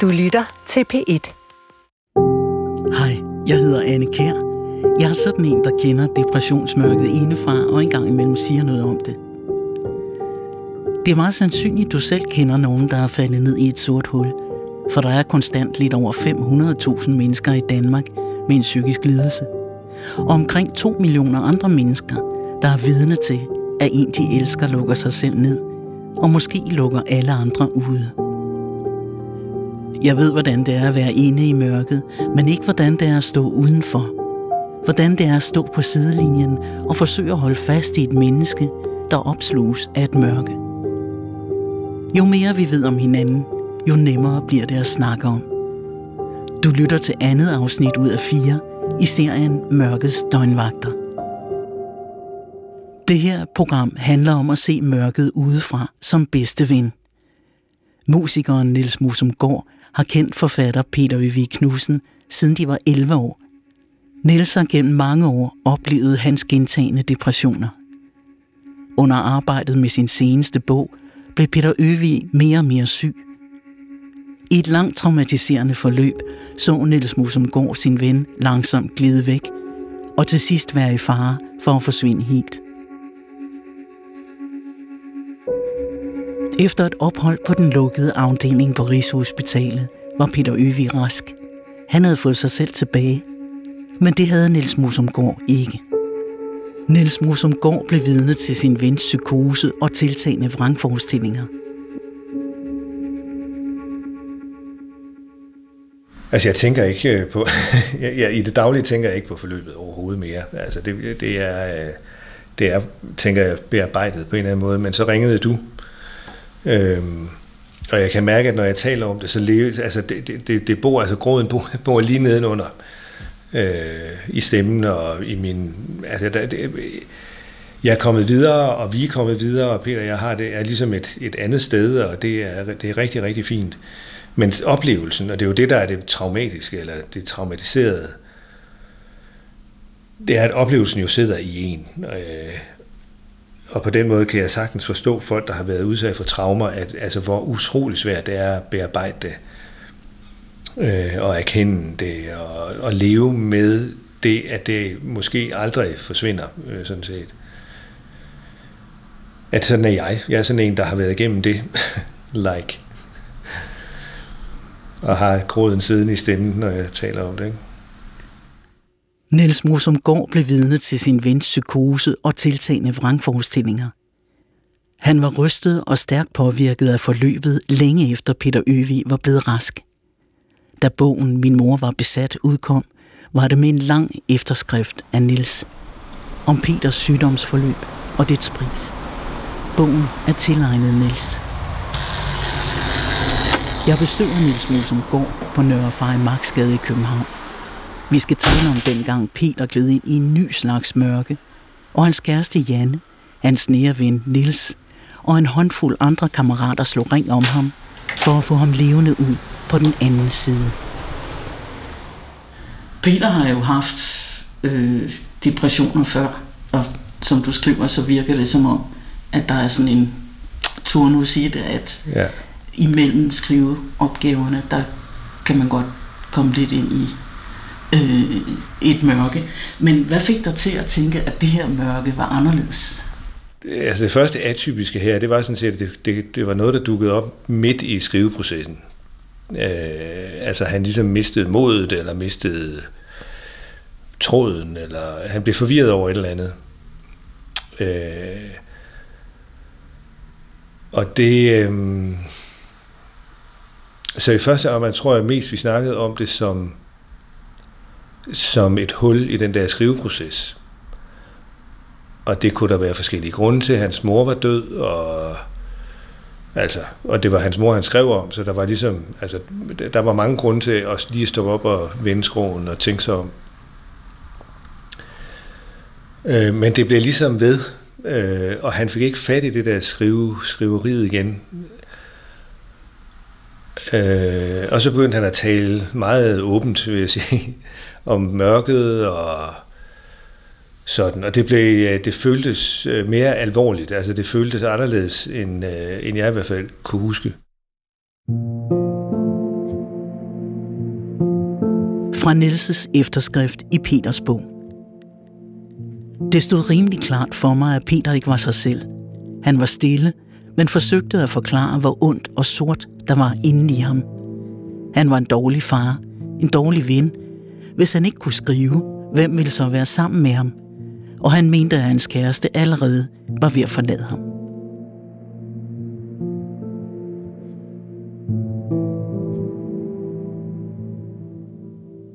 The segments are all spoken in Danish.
Du lytter til P1. Hej, jeg hedder Anne Kær. Jeg er sådan en, der kender depressionsmørket indefra og engang imellem siger noget om det. Det er meget sandsynligt, du selv kender nogen, der er faldet ned i et sort hul. For der er konstant lidt over 500.000 mennesker i Danmark med en psykisk lidelse. Og omkring 2 millioner andre mennesker, der er vidne til, at en de elsker lukker sig selv ned, og måske lukker alle andre ude. Jeg ved, hvordan det er at være inde i mørket, men ikke hvordan det er at stå udenfor. Hvordan det er at stå på sidelinjen og forsøge at holde fast i et menneske, der opsluges af et mørke. Jo mere vi ved om hinanden, jo nemmere bliver det at snakke om. Du lytter til andet afsnit ud af fire i serien Mørkets Døgnvagter. Det her program handler om at se mørket udefra som bedste ven. Musikeren Niels Musumgaard har kendt forfatter Peter Øvig Knudsen, siden de var 11 år. Niels har gennem mange år oplevet hans gentagende depressioner. Under arbejdet med sin seneste bog blev Peter Øvig mere og mere syg. I et langt traumatiserende forløb så Niels Musumgaard sin ven langsomt glide væk, og til sidst være i fare for at forsvinde helt. Efter et ophold på den lukkede afdeling på Rigshospitalet var Peter Øvi rask. Han havde fået sig selv tilbage, men det havde Niels Musumgaard ikke. Niels Musumgaard blev vidne til sin vens psykose og tiltagende vrangforestillinger. Altså jeg tænker ikke øh, på, på, jeg, i det daglige tænker jeg ikke på forløbet overhovedet mere. Altså det, det er, øh, det er, tænker jeg, bearbejdet på en eller anden måde, men så ringede du Øhm, og jeg kan mærke, at når jeg taler om det, så leves, altså det, det, det, det bor, altså gråden bor, bor lige nedenunder øh, i stemmen og i min, altså der, det, jeg er kommet videre, og vi er kommet videre, og Peter jeg har det er ligesom et, et andet sted, og det er, det er rigtig, rigtig fint. Men oplevelsen, og det er jo det, der er det traumatiske, eller det traumatiserede, det er, at oplevelsen jo sidder i en. Øh, og på den måde kan jeg sagtens forstå folk, der har været udsat for traumer, at, altså, hvor utrolig svært det er at bearbejde det, øh, og erkende det, og, og leve med det, at det måske aldrig forsvinder, øh, sådan set. At sådan er jeg. Jeg er sådan en, der har været igennem det, like. Og har gråden siden i stemmen, når jeg taler om det. Ikke? Niels går blev vidne til sin vens psykose og tiltagende vrangforestillinger. Han var rystet og stærkt påvirket af forløbet længe efter Peter Øvig var blevet rask. Da bogen Min mor var besat udkom, var det med en lang efterskrift af Nils om Peters sygdomsforløb og dets pris. Bogen er tilegnet Nils. Jeg besøger Nils Gård på Nørre Farimagsgade i København. Vi skal tale om dengang Peter gled ind i en ny slags mørke, og hans kæreste Janne, hans nære ven Nils og en håndfuld andre kammerater slog ring om ham for at få ham levende ud på den anden side. Peter har jo haft øh, depressioner før, og som du skriver, så virker det som om, at der er sådan en turnus i det, at ja. imellem skriveopgaverne, der kan man godt komme lidt ind i øh, et mørke. Men hvad fik dig til at tænke, at det her mørke var anderledes? Altså det første atypiske her, det var sådan set, at det, det, det var noget, der dukkede op midt i skriveprocessen. Øh, altså han ligesom mistede modet, eller mistede tråden, eller han blev forvirret over et eller andet. Øh, og det... Øh, så i første omgang tror jeg mest, vi snakkede om det som som et hul i den der skriveproces. Og det kunne der være forskellige grunde til. Hans mor var død, og, altså, og det var hans mor, han skrev om, så der var ligesom, altså, der var mange grunde til at lige stoppe op og vende skroen og tænke sig om. Øh, men det blev ligesom ved, øh, og han fik ikke fat i det der skrive, skriveriet igen. Øh, og så begyndte han at tale meget åbent, vil jeg sige, om mørket og sådan. Og det, blev, øh, det føltes øh, mere alvorligt. Altså det føltes anderledes, end, øh, end jeg i hvert fald kunne huske. Fra Nielses efterskrift i Peters bog. Det stod rimelig klart for mig, at Peter ikke var sig selv. Han var stille, men forsøgte at forklare, hvor ondt og sort der var inde i ham. Han var en dårlig far, en dårlig ven. Hvis han ikke kunne skrive, hvem ville så være sammen med ham? Og han mente, at hans kæreste allerede var ved at forlade ham.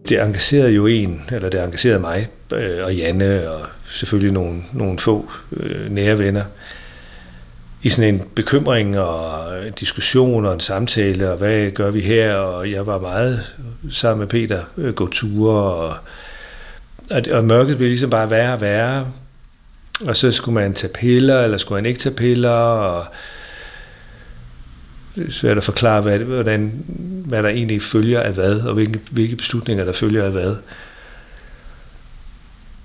det engagerede jo en, eller det engagerede mig øh, og Janne og selvfølgelig nogle, nogle få øh, nære venner i sådan en bekymring og en diskussion og en samtale, og hvad gør vi her? Og jeg var meget sammen med Peter, øh, gå ture, og, og, og mørket blev ligesom bare være og være. Og så skulle man tage piller, eller skulle man ikke tage piller, og det er svært at forklare, hvad, hvordan, hvad der egentlig følger af hvad, og hvilke, hvilke beslutninger, der følger af hvad.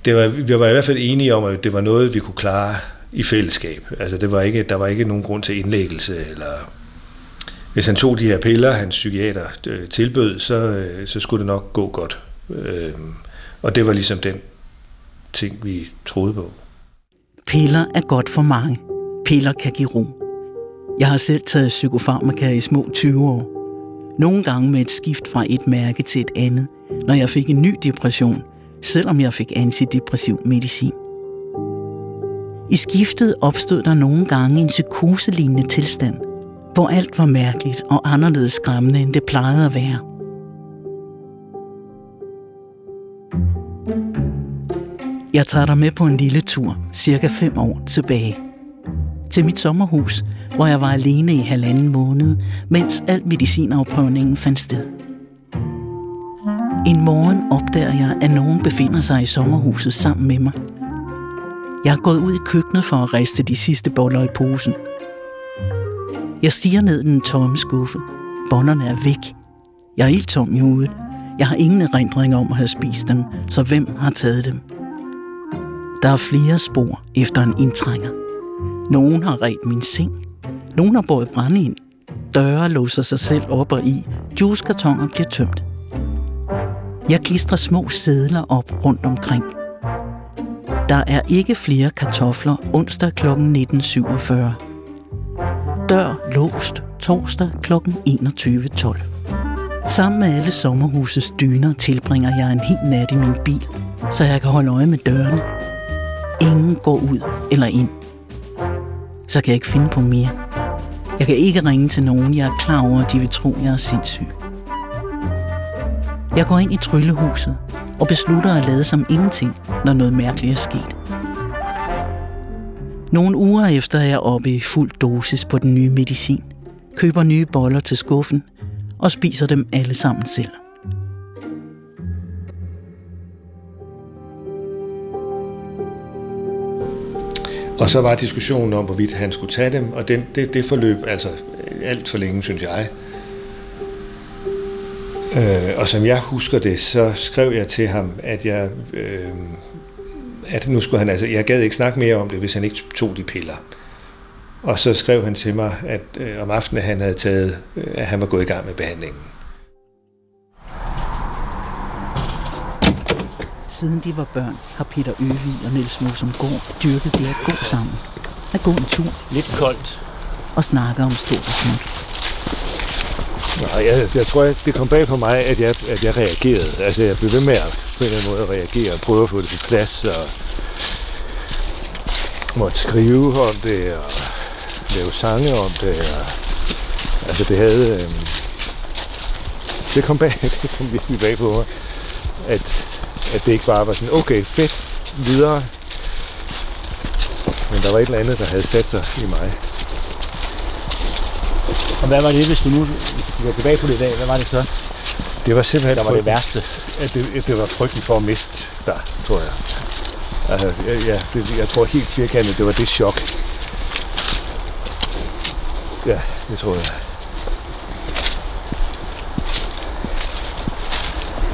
Det var, vi var i hvert fald enige om, at det var noget, vi kunne klare i fællesskab. Altså, det var ikke, der var ikke nogen grund til indlæggelse, eller hvis han tog de her piller, hans psykiater øh, tilbød, så, øh, så skulle det nok gå godt. Øh, og det var ligesom den ting, vi troede på. Piller er godt for mange. Piller kan give ro. Jeg har selv taget psykofarmaka i små 20 år. Nogle gange med et skift fra et mærke til et andet, når jeg fik en ny depression, selvom jeg fik antidepressiv medicin. I skiftet opstod der nogle gange en psykoselignende tilstand, hvor alt var mærkeligt og anderledes skræmmende, end det plejede at være. Jeg tager dig med på en lille tur, cirka fem år tilbage. Til mit sommerhus, hvor jeg var alene i halvanden måned, mens al medicinafprøvningen fandt sted. En morgen opdager jeg, at nogen befinder sig i sommerhuset sammen med mig. Jeg er gået ud i køkkenet for at riste de sidste boller i posen. Jeg stiger ned i den tomme skuffe. Bollerne er væk. Jeg er helt tom i hovedet. Jeg har ingen erindring om at have spist dem, så hvem har taget dem? Der er flere spor efter en indtrænger. Nogen har ret min seng. Nogen har båret brænde ind. Døre låser sig selv op og i. Juicekartoner bliver tømt. Jeg klistrer små sædler op rundt omkring. Der er ikke flere kartofler onsdag kl. 19.47. Dør låst torsdag kl. 21.12. Sammen med alle sommerhusets dyner tilbringer jeg en hel nat i min bil, så jeg kan holde øje med dørene. Ingen går ud eller ind. Så kan jeg ikke finde på mere. Jeg kan ikke ringe til nogen, jeg er klar over, at de vil tro, jeg er sindssyg. Jeg går ind i tryllehuset og beslutter at lade som ingenting, når noget mærkeligt er sket. Nogle uger efter er jeg oppe i fuld dosis på den nye medicin, køber nye boller til skuffen og spiser dem alle sammen selv. Og så var diskussionen om, hvorvidt han skulle tage dem, og den, det, det forløb altså alt for længe, synes jeg. Øh, og som jeg husker det, så skrev jeg til ham, at jeg, øh, at nu skulle han altså, jeg gad ikke snakke mere om det, hvis han ikke tog de piller. Og så skrev han til mig, at øh, om aftenen han havde taget, øh, at han var gået i gang med behandlingen. Siden de var børn, har Peter Øvig og Niels Mosumgaard dyrket det at gå sammen. At gå en tur. Lidt koldt. Og snakke om stort og småt. Nej, jeg, jeg tror, at det kom bag på mig, at jeg, at jeg reagerede. Altså, jeg blev ved med at på en eller anden måde at reagere og prøve at få det på plads og måtte skrive om det og lave sange om det. Og, altså, det havde... Øhm, det kom bag, det kom virkelig bag på mig, at, at det ikke bare var sådan, okay, fedt, videre. Men der var et eller andet, der havde sat sig i mig. Og hvad var det, hvis du nu går tilbage på det i dag, hvad var det så? Det var simpelthen... Der var det værste. At det, det var frygten for at miste dig, tror jeg. Altså, ja, det, jeg tror helt firkantet, det var det chok. Ja, det tror jeg.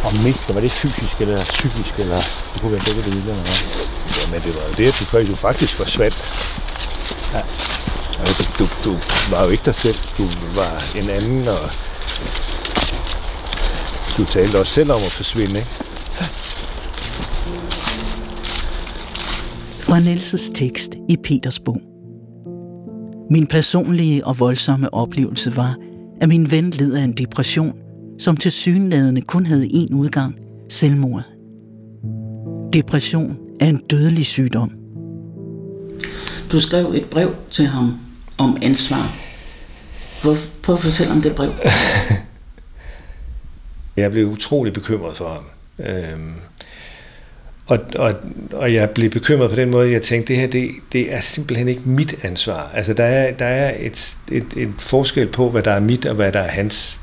Og miste, var det fysisk eller psykisk, eller det kunne være begge dele, eller hvad? Ja, men det var det, at du du faktisk forsvandt. Altså, du, du, var jo ikke dig selv. Du var en anden, og du Du talte også selv om at forsvinde, ikke? Fra Nielses tekst i Peters bog. Min personlige og voldsomme oplevelse var, at min ven led af en depression, som til synlædende kun havde én udgang, selvmord. Depression er en dødelig sygdom. Du skrev et brev til ham om ansvar. Hvor, prøv at fortælle om det brev. jeg blev utrolig bekymret for ham. Øhm, og, og, og jeg blev bekymret på den måde, jeg tænkte, det her, det, det er simpelthen ikke mit ansvar. Altså, der er, der er et, et, et forskel på, hvad der er mit og hvad der er hans.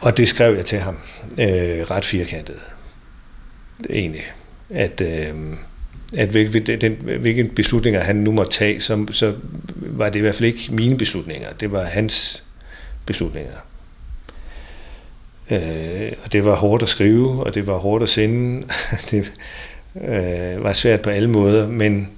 Og det skrev jeg til ham, øh, ret firkantet, egentlig. At, øh, at hvilken, den, beslutninger han nu må tage, så, så var det i hvert fald ikke mine beslutninger. Det var hans beslutninger. Øh, og det var hårdt at skrive, og det var hårdt at sende. det øh, var svært på alle måder, men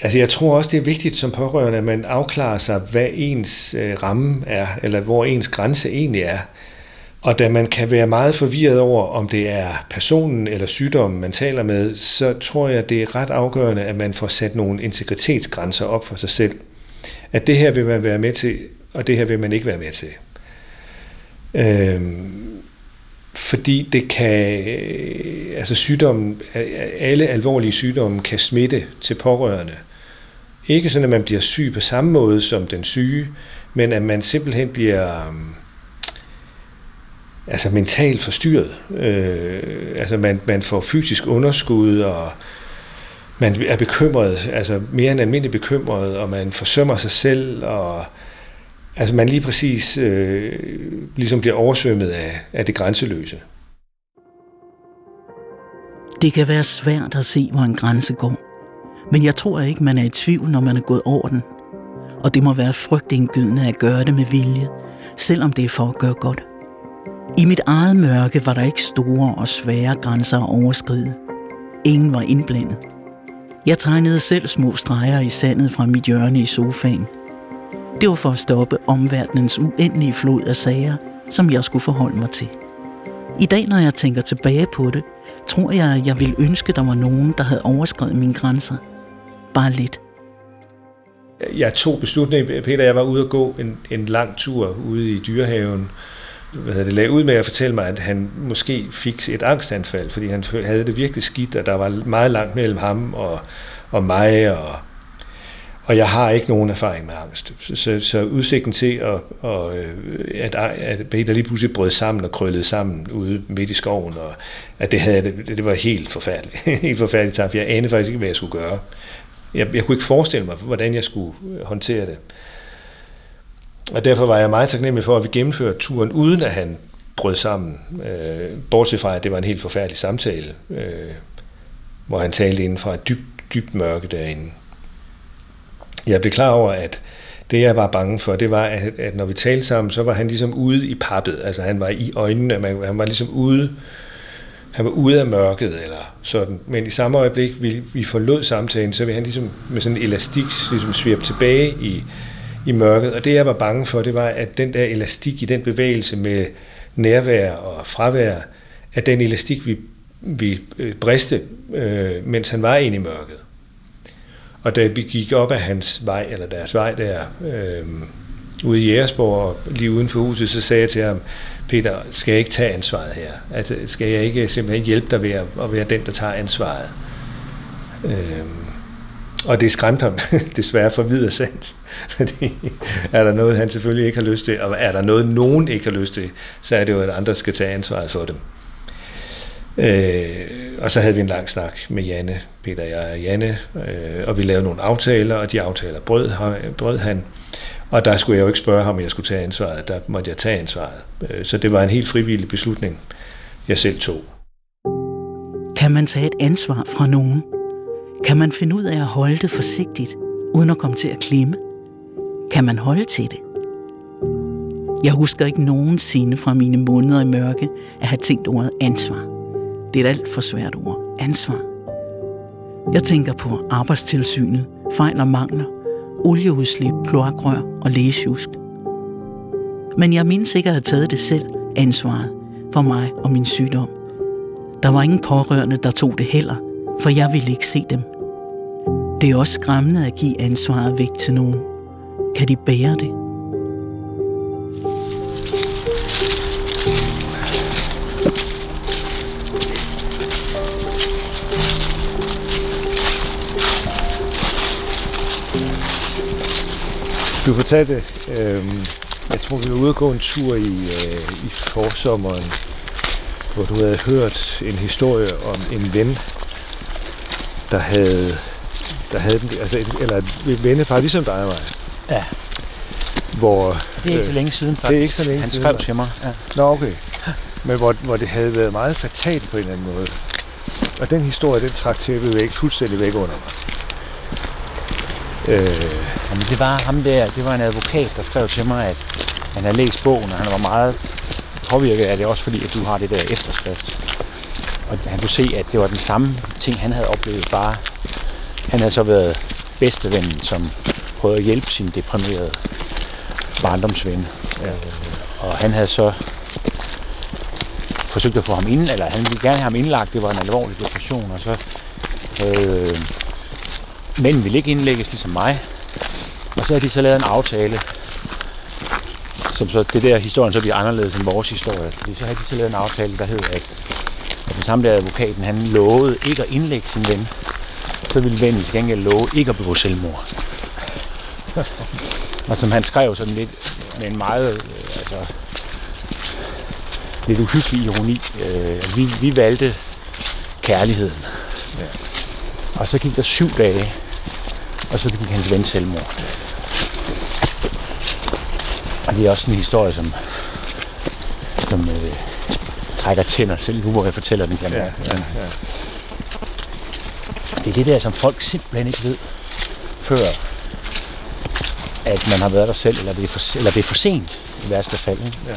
Altså jeg tror også, det er vigtigt som pårørende, at man afklarer sig, hvad ens øh, ramme er, eller hvor ens grænse egentlig er. Og da man kan være meget forvirret over, om det er personen eller sygdommen, man taler med, så tror jeg, det er ret afgørende, at man får sat nogle integritetsgrænser op for sig selv. At det her vil man være med til, og det her vil man ikke være med til. Øhm, fordi det kan, altså sygdommen, alle alvorlige sygdomme kan smitte til pårørende. Ikke sådan, at man bliver syg på samme måde som den syge, men at man simpelthen bliver øhm, altså mentalt forstyrret. Øh, altså man, man får fysisk underskud, og man er bekymret, altså mere end almindelig bekymret, og man forsømmer sig selv, og altså man lige præcis øh, ligesom bliver oversvømmet af, af det grænseløse. Det kan være svært at se, hvor en grænse går. Men jeg tror ikke, man er i tvivl, når man er gået over den. Og det må være frygtindgydende at gøre det med vilje, selvom det er for at gøre godt. I mit eget mørke var der ikke store og svære grænser at overskride. Ingen var indblandet. Jeg tegnede selv små streger i sandet fra mit hjørne i sofaen. Det var for at stoppe omverdenens uendelige flod af sager, som jeg skulle forholde mig til. I dag, når jeg tænker tilbage på det, tror jeg, at jeg ville ønske, der var nogen, der havde overskrevet mine grænser. Bare lidt. Jeg tog beslutningen, Peter, jeg var ude at gå en, en lang tur ude i dyrehaven, hvad det, lagde ud med at fortælle mig, at han måske fik et angstanfald, fordi han havde det virkelig skidt, og der var meget langt mellem ham og, og mig, og, og jeg har ikke nogen erfaring med angst. Så, så, så udsigten til, at, og, øh, at, at Peter lige pludselig brød sammen og krøllede sammen ude midt i skoven, og at det, havde, det, det var helt forfærdeligt. helt forfærdeligt for jeg anede faktisk ikke, hvad jeg skulle gøre. Jeg, jeg kunne ikke forestille mig, hvordan jeg skulle håndtere det. Og derfor var jeg meget taknemmelig for, at vi gennemførte turen, uden at han brød sammen. Øh, bortset fra, at det var en helt forfærdelig samtale, øh, hvor han talte inden fra et dybt, dybt mørke derinde. Jeg blev klar over, at det jeg var bange for, det var, at, at når vi talte sammen, så var han ligesom ude i pappet. Altså han var i øjnene, man, han var ligesom ude, han var ude af mørket, eller sådan. Men i samme øjeblik, vi, vi forlod samtalen, så ville han ligesom med sådan en elastik ligesom svirpe tilbage i, i mørket. Og det jeg var bange for, det var, at den der elastik i den bevægelse med nærvær og fravær, at den elastik vi, vi øh, briste, øh, mens han var inde i mørket. Og da vi gik op ad hans vej, eller deres vej der, øh, ude i Jægersborg, og lige uden for huset, så sagde jeg til ham, Peter, skal jeg ikke tage ansvaret her? Altså, skal jeg ikke simpelthen hjælpe dig ved at, at være den, der tager ansvaret? Øh, og det skræmte ham desværre for videre sandt. Fordi er der noget, han selvfølgelig ikke har lyst til, og er der noget, nogen ikke har lyst til, så er det jo, at andre skal tage ansvaret for dem. Øh, og så havde vi en lang snak med Janne, Peter jeg og Janne, øh, og vi lavede nogle aftaler, og de aftaler brød, brød han. Og der skulle jeg jo ikke spørge ham, om jeg skulle tage ansvaret, der måtte jeg tage ansvaret. Øh, så det var en helt frivillig beslutning, jeg selv tog. Kan man tage et ansvar fra nogen? Kan man finde ud af at holde det forsigtigt, uden at komme til at klemme? Kan man holde til det? Jeg husker ikke nogensinde fra mine måneder i mørke at have tænkt ordet ansvar. Det er et alt for svært ord. Ansvar. Jeg tænker på arbejdstilsynet, fejl og mangler, olieudslip, kloakrør og lægesjusk. Men jeg mindes ikke at have taget det selv, ansvaret for mig og min sygdom. Der var ingen pårørende, der tog det heller, for jeg ville ikke se dem. Det er også skræmmende at give ansvaret væk til nogen. Kan de bære det? Du fortalte, øh, jeg tror vi var ude og gå en tur i, øh, i forsommeren, hvor du havde hørt en historie om en ven, der havde, der havde den, altså, eller et vennepar, ligesom dig og mig. Ja. Hvor, Det er ikke øh, så længe siden, faktisk. det er ikke så længe Han siden, skrev nej. til mig. Ja. Nå, okay. Men hvor, hvor det havde været meget fatalt på en eller anden måde. Og den historie, den trak tæppet væk, fuldstændig væk under mig. Øh, Jamen, det var ham der, det var en advokat, der skrev til mig, at han havde læst bogen, og han var meget påvirket af det, også fordi, at du har det der efterskrift. Og han kunne se, at det var den samme ting, han havde oplevet, bare han havde så været bedstevennen, som prøvede at hjælpe sin deprimerede barndomsven. Ja. Øh, Og han havde så forsøgt at få ham ind, eller han ville gerne have ham indlagt, det var en alvorlig depression, og så øh, mænden ville ikke indlægges ligesom mig, og så har de så lavet en aftale, som så det der historien så bliver anderledes end vores historie. Fordi så har de så lavet en aftale, der hed, at, at den samme der advokaten, han lovede ikke at indlægge sin ven, så ville vennen til gengæld love ikke at begå selvmord. og som han skrev sådan lidt med en meget, øh, altså, lidt uhyggelig ironi. Øh, vi, vi valgte kærligheden. Ja. Og så gik der syv dage, og så gik hans ven selvmord. Og det er også en historie, som, som øh, trækker tænder selv nu, hvor jeg fortæller den. Kan ja, ja, ja. Det er det der, som folk simpelthen ikke ved, før at man har været der selv, eller det er for, eller det er for sent i værste fald. Ikke? ja.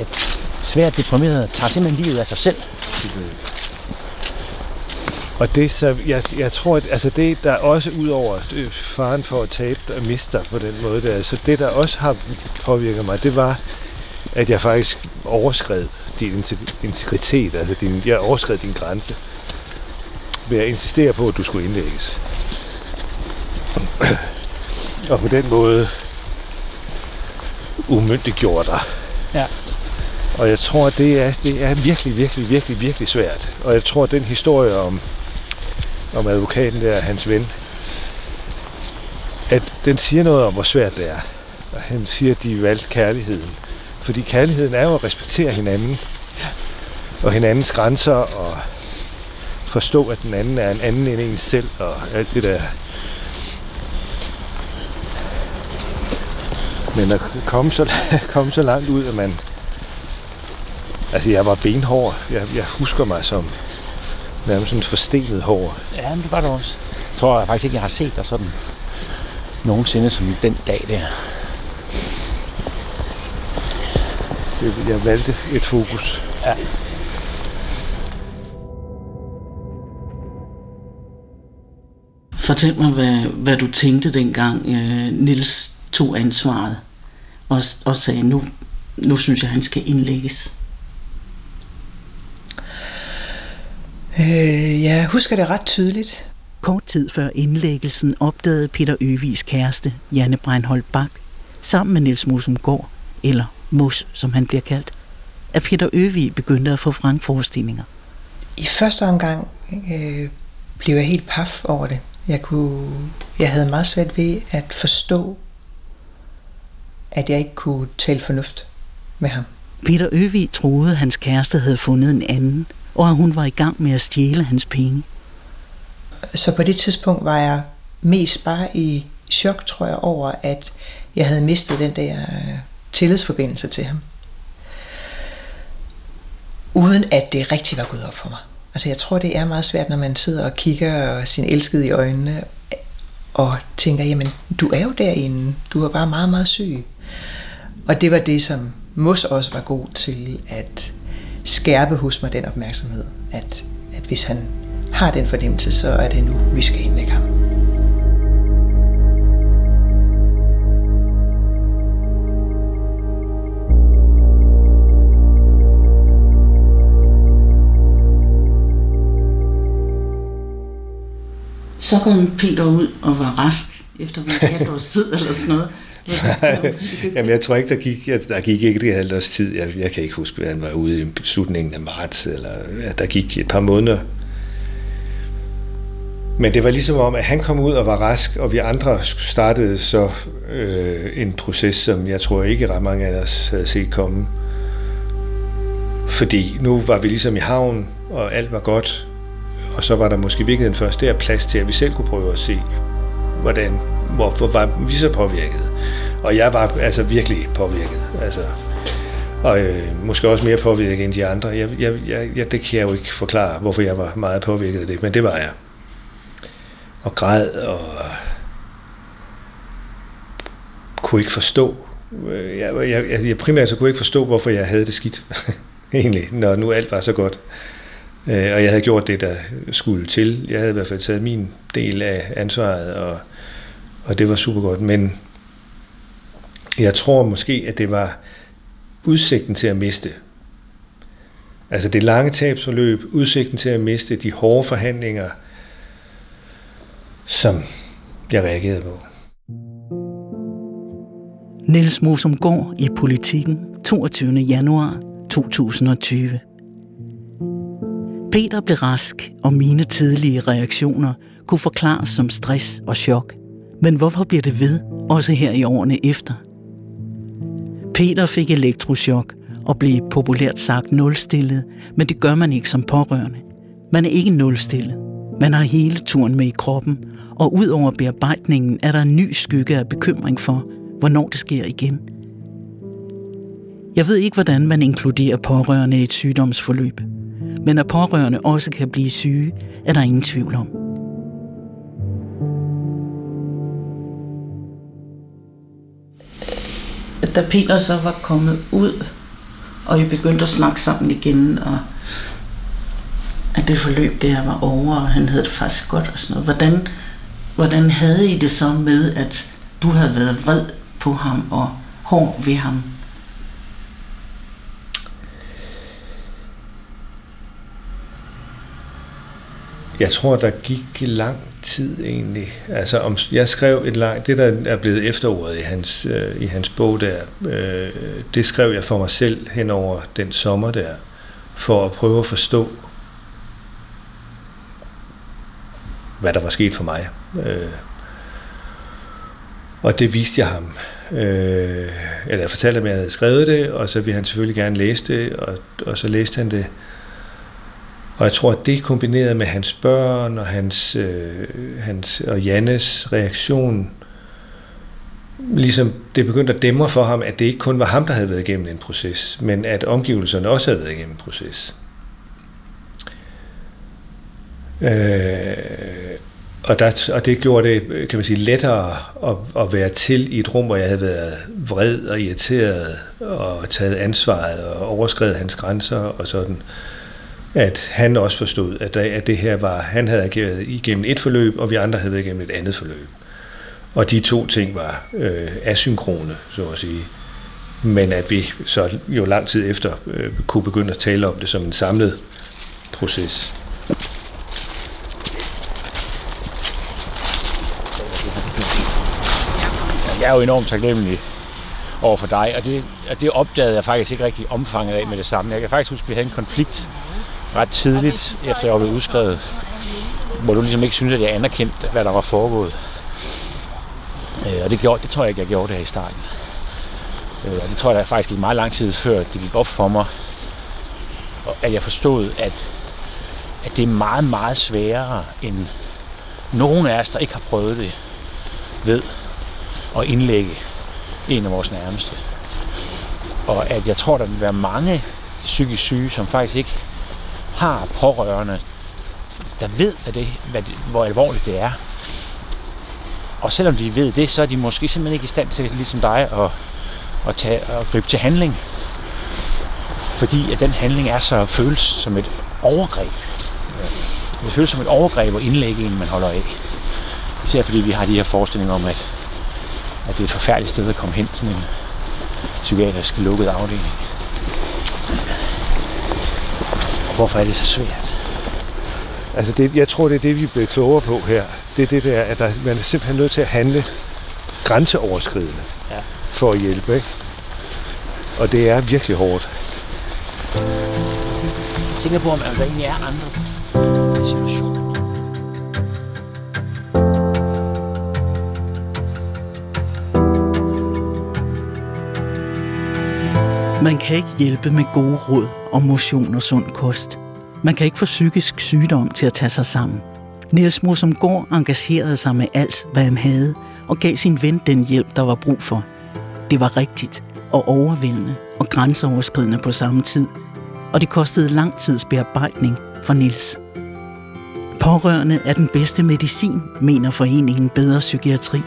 At svært deprimeret tager simpelthen livet af sig selv. Og det, så, jeg, jeg tror, at altså det, der også ud over øh, faren for at tabe og miste dig på den måde, der, så det, der også har påvirket mig, det var, at jeg faktisk overskred din integ- integritet, altså din, jeg overskred din grænse ved at insistere på, at du skulle indlægges. Og på den måde umyndiggjorde dig. Ja. Og jeg tror, det er, det er virkelig, virkelig, virkelig, virkelig svært. Og jeg tror, at den historie om, om advokaten der, hans ven, at den siger noget om, hvor svært det er. Og han siger, at de valgte kærligheden. Fordi kærligheden er jo at respektere hinanden. Og hinandens grænser, og forstå, at den anden er en anden end en selv, og alt det der. Men at komme så, komme så langt ud, at man... Altså, jeg var benhård. Jeg, jeg husker mig som nærmest sådan forstenet hår. Ja, men det var det også. Jeg tror jeg faktisk ikke, jeg har set dig sådan nogensinde som den dag der. Det- Jeg valgte et fokus. Ja. Fortæl mig, hvad, hvad du tænkte dengang øh, Nils tog ansvaret og, og sagde, nu, nu synes jeg, han skal indlægges. Øh, jeg husker det ret tydeligt. Kort tid før indlæggelsen opdagede Peter Øvigs kæreste, Janne Breinholt Bak, sammen med Niels Musumgaard, eller Mus, som han bliver kaldt, at Peter Øvig begyndte at få vrangforestillinger. I første omgang øh, blev jeg helt paf over det. Jeg, kunne, jeg havde meget svært ved at forstå, at jeg ikke kunne tale fornuft med ham. Peter Øvig troede, at hans kæreste havde fundet en anden, og at hun var i gang med at stjæle hans penge. Så på det tidspunkt var jeg mest bare i chok, tror jeg, over, at jeg havde mistet den der tillidsforbindelse til ham. Uden at det rigtig var gået op for mig. Altså jeg tror, det er meget svært, når man sidder og kigger sin elskede i øjnene, og tænker, jamen, du er jo derinde, du er bare meget, meget syg. Og det var det, som Mus også var god til at skærpe hos mig den opmærksomhed, at, at hvis han har den fornemmelse, så er det nu, vi skal indlægge ham. Så kom Peter ud og var rask efter et halvt års tid eller sådan noget. Jamen, jeg tror ikke, der gik, der gik ikke et halvt års tid. Jeg, jeg kan ikke huske, at han var ude i slutningen af marts, eller ja, der gik et par måneder. Men det var ligesom om, at han kom ud og var rask, og vi andre startede så øh, en proces, som jeg tror ikke ret mange af os havde set komme. Fordi nu var vi ligesom i havn, og alt var godt, og så var der måske virkelig først der plads til, at vi selv kunne prøve at se, hvordan, hvorfor var vi så påvirket. Og jeg var altså virkelig påvirket. Altså, og øh, måske også mere påvirket end de andre. Jeg, jeg, jeg, det kan jeg jo ikke forklare, hvorfor jeg var meget påvirket af det, men det var jeg. Og græd og øh, kunne ikke forstå. Øh, jeg, jeg, jeg primært så kunne jeg ikke forstå, hvorfor jeg havde det skidt, egentlig, når nu alt var så godt. Øh, og jeg havde gjort det, der skulle til. Jeg havde i hvert fald taget min del af ansvaret, og, og det var super godt. Men jeg tror måske, at det var udsigten til at miste. Altså det lange tabsforløb, udsigten til at miste, de hårde forhandlinger, som jeg reagerede på. Niels Mosumgaard i Politikken, 22. januar 2020. Peter blev rask, og mine tidlige reaktioner kunne forklares som stress og chok. Men hvorfor bliver det ved, også her i årene efter? Peter fik elektroschok og blev populært sagt nulstillet, men det gør man ikke som pårørende. Man er ikke nulstillet. Man har hele turen med i kroppen, og ud over bearbejdningen er der en ny skygge af bekymring for, hvornår det sker igen. Jeg ved ikke, hvordan man inkluderer pårørende i et sygdomsforløb, men at pårørende også kan blive syge, er der ingen tvivl om. Da Peter så var kommet ud, og I begyndte at snakke sammen igen, og at det forløb der var over, og han havde det faktisk godt og sådan noget. Hvordan, hvordan havde I det så med, at du havde været vred på ham og hård ved ham? Jeg tror, der gik lang tid egentlig. Altså, om, jeg skrev et langt, det der er blevet efteråret i hans, øh, i hans bog der, øh, det skrev jeg for mig selv hen over den sommer der, for at prøve at forstå, hvad der var sket for mig. Øh, og det viste jeg ham. Øh, eller jeg fortalte ham, at jeg havde skrevet det, og så ville han selvfølgelig gerne læse det, og, og så læste han det. Og jeg tror, at det kombineret med hans børn og hans, øh, hans og Jannes reaktion, ligesom det begyndte at dæmre for ham, at det ikke kun var ham, der havde været igennem en proces, men at omgivelserne også havde været igennem en proces. Øh, og, der, og det gjorde det, kan man sige, lettere at, at være til i et rum, hvor jeg havde været vred og irriteret og taget ansvaret og overskrevet hans grænser og sådan. At han også forstod, at, at det her var, han havde ageret igennem et forløb, og vi andre havde været igennem et andet forløb. Og de to ting var øh, asynkrone, så at sige. Men at vi så jo lang tid efter øh, kunne begynde at tale om det som en samlet proces. jeg er jo enormt taknemmelig over for dig, og det, og det opdagede jeg faktisk ikke rigtig omfanget af med det samme. Jeg kan faktisk huske, at vi havde en konflikt ret tidligt, efter jeg var blevet udskrevet, hvor du ligesom ikke synes, at jeg anerkendte, hvad der var foregået. Øh, og det, gjorde, det tror jeg ikke, jeg gjorde det her i starten. Øh, og det tror jeg der faktisk gik meget lang tid før, det gik op for mig, at jeg forstod, at, at det er meget, meget sværere end nogen af os, der ikke har prøvet det, ved at indlægge en af vores nærmeste. Og at jeg tror, der vil være mange psykisk syge, som faktisk ikke har pårørende, der ved, at det, hvad det, hvor alvorligt det er. Og selvom de ved det, så er de måske simpelthen ikke i stand til, ligesom dig, at, at, tage, at gribe til handling. Fordi at den handling er så føles som et overgreb. Det føles som et overgreb at indlægge en, man holder af. Især fordi vi har de her forestillinger om, at at det er et forfærdeligt sted at komme hen, sådan en psykiatrisk lukket afdeling. Og hvorfor er det så svært? Altså det, jeg tror, det er det, vi er blevet klogere på her det er det der, at der, man er simpelthen nødt til at handle grænseoverskridende Ja. for at hjælpe. Ikke? Og det er virkelig hårdt. Jeg tænker på, om der egentlig er andre situationer. Man kan ikke hjælpe med gode råd om motion og sund kost. Man kan ikke få psykisk sygdom til at tage sig sammen. Niels Mosumgaard engagerede sig med alt, hvad han havde, og gav sin ven den hjælp, der var brug for. Det var rigtigt og overvældende og grænseoverskridende på samme tid, og det kostede lang tids bearbejdning for Niels. Pårørende er den bedste medicin, mener foreningen Bedre Psykiatri.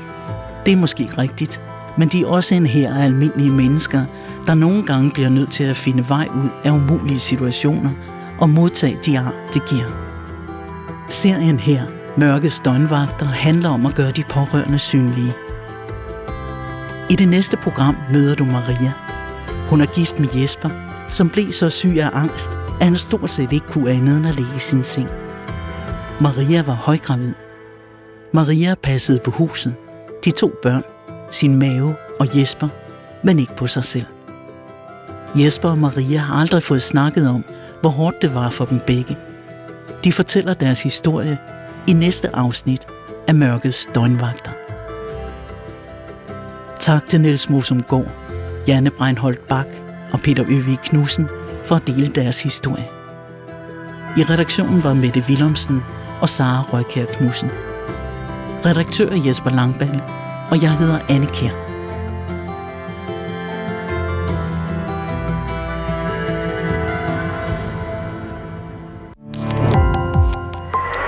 Det er måske rigtigt, men de er også en her af almindelige mennesker, der nogle gange bliver nødt til at finde vej ud af umulige situationer og modtage de ar, det giver. Serien her, Mørkets døgnvagter, handler om at gøre de pårørende synlige. I det næste program møder du Maria. Hun er gift med Jesper, som blev så syg af angst, at han stort set ikke kunne andet end at ligge i sin seng. Maria var højgravid. Maria passede på huset, de to børn, sin mave og Jesper, men ikke på sig selv. Jesper og Maria har aldrig fået snakket om, hvor hårdt det var for dem begge. De fortæller deres historie i næste afsnit af Mørkets Døgnvagter. Tak til Niels Mosumgaard, Janne Breinholt Bak og Peter Øvig Knudsen for at dele deres historie. I redaktionen var Mette Willumsen og Sara Røykær Knudsen. Redaktør Jesper Langballe, og jeg hedder Anne Kjær.